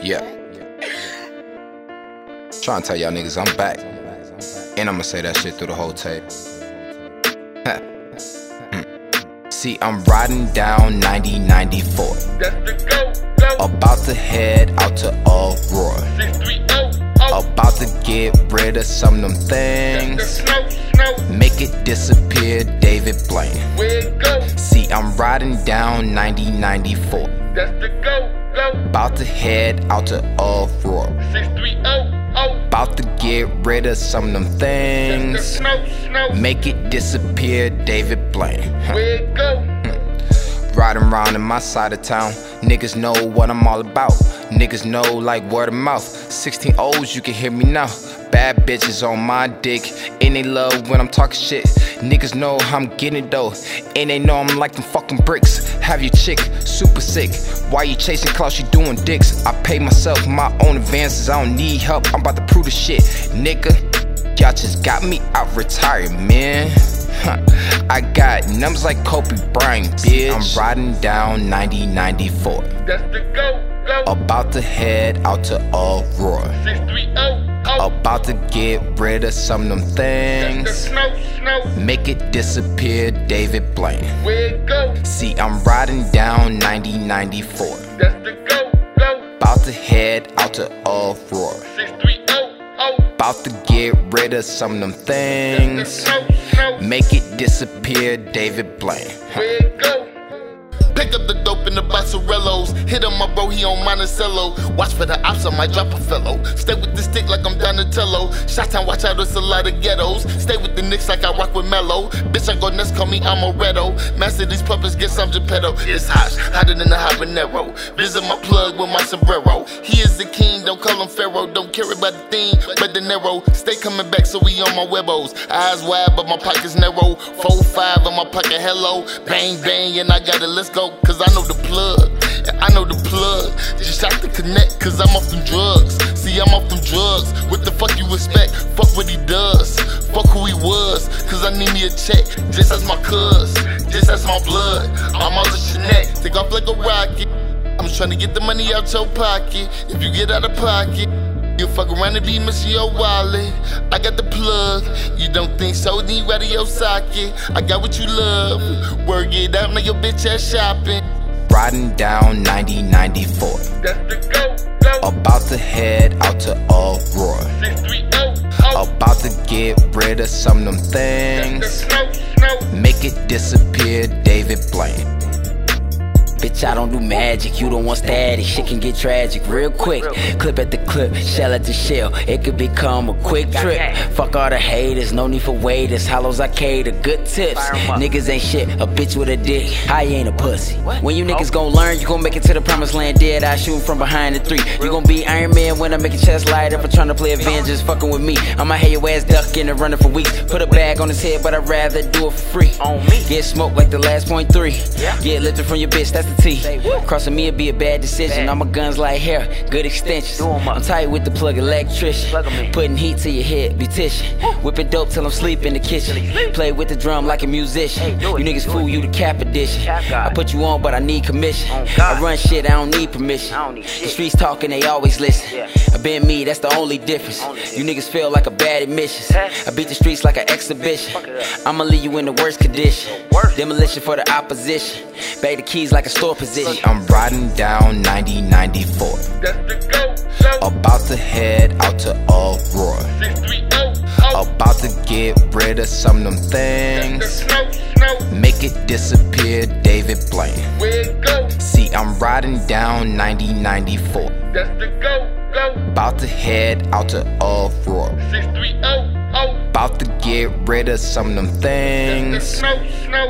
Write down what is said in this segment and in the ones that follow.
Yeah. Trying to tell y'all niggas I'm back. And I'ma say that shit through the whole tape. Hmm. See, I'm riding down 9094. About to head out to Aurora. About to get rid of some of them things. Make it disappear, David Blaine. I'm riding down 9094. That's the go About to head out to Aurora. About to get rid of some of them things. Make it disappear, David Blaine. Riding around in my side of town. Niggas know what I'm all about. Niggas know like word of mouth. 16 O's, you can hear me now. Bad bitches on my dick. And they love when I'm talking shit. Niggas know I'm getting though. And they know I'm like them fucking bricks. Have your chick super sick. Why you chasing clouds? You doing dicks. I pay myself my own advances. I don't need help. I'm about to prove the shit. Nigga, y'all just got me out retired, man. Huh. I got numbers like Kobe Bryant, bitch. I'm riding down 9094. That's the go, go. About to head out to Aurora. 630, oh. About to get rid of some of them things. snow, snow. Make it disappear, David Blaine. Where it go? See, I'm riding down 9094. That's the go, go. About to head out to Aurora. 630. About to get rid of some of them things. Make it disappear, David Blaine. Go? Pick up the dope in the Bassarellos. Hit on my bro, he on Monticello. Watch for the ops, I might drop a fellow. Stay with the stick like I'm Donatello. Shot time, watch out, it's a lot of ghettos. Stay with the Knicks like I rock with Melo. Bitch, I go next, call me Amoretto. Master these puppets, get some Geppetto. It's hot, hotter than a habanero. Visit my plug with my sombrero. He is the king, don't call him Pharaoh. Don't care about the thing, but the narrow. Stay coming back, so we on my webos. Eyes wide, but my pockets narrow. Four five in my pocket, hello. Bang bang, and I gotta let's go, cause I know the plug. I know the plug. Just shot to connect, cause I'm off them drugs. See, I'm off them drugs. What the fuck you expect? Fuck what he does. Fuck who he was, cause I need me a check. Just as my cuz, just as my blood. I'm all the Chanel. Take off like a rocket. I'm trying to get the money out your pocket. If you get out of pocket, you fuck around and be missing your wallet. I got the plug. You don't think so? Then you out of your socket. I got what you love. Work it out, now your bitch ass shopping. Riding down 9094. That's the go, go. About to head out to Aurora. 630. About to get rid of some of them things. Make it disappear, David Blaine. Bitch, I don't do magic, you don't want static. Shit can get tragic real quick. Clip at the clip, shell at the shell. It could become a quick trip. Fuck all the haters, no need for waiters. Hollows I cater, good tips. Niggas ain't shit, a bitch with a dick. I ain't a pussy. When you niggas oh. gon' learn, you gon' make it to the promised land dead. I shoot from behind the three. You gon' be Iron Man when I make your chest light up for trying to play Avengers. Fucking with me, I'ma have your ass ducking and running for weeks. Put a bag on his head, but I'd rather do it for free. On me. Get smoked like the last point three. Get lifted from your bitch, that's T. Crossing me would be a bad decision. All my guns like hair, good extensions. I'm tight with the plug electrician. Putting heat to your head, be beautician. Whipping dope till I'm sleep in the kitchen. Play with the drum like a musician. You niggas fool you the cap edition. I put you on, but I need commission. I run shit, I don't need permission. The streets talking, they always listen. I been me, that's the only difference. You niggas feel like a bad admission. I beat the streets like an exhibition. I'ma leave you in the worst condition. Demolition for the opposition. Bag the keys like a I'm riding down 9094. That's the go, go. About to head out to Aurora. 630. About to get rid of some of them things. Make it disappear, David Blaine. See, I'm riding down 9094. That's the go, go. About to head out to Aurora. 630. About to get rid of some of them things.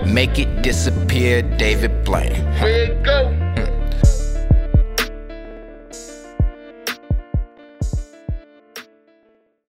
Make it disappear, David Blaine. Where it go?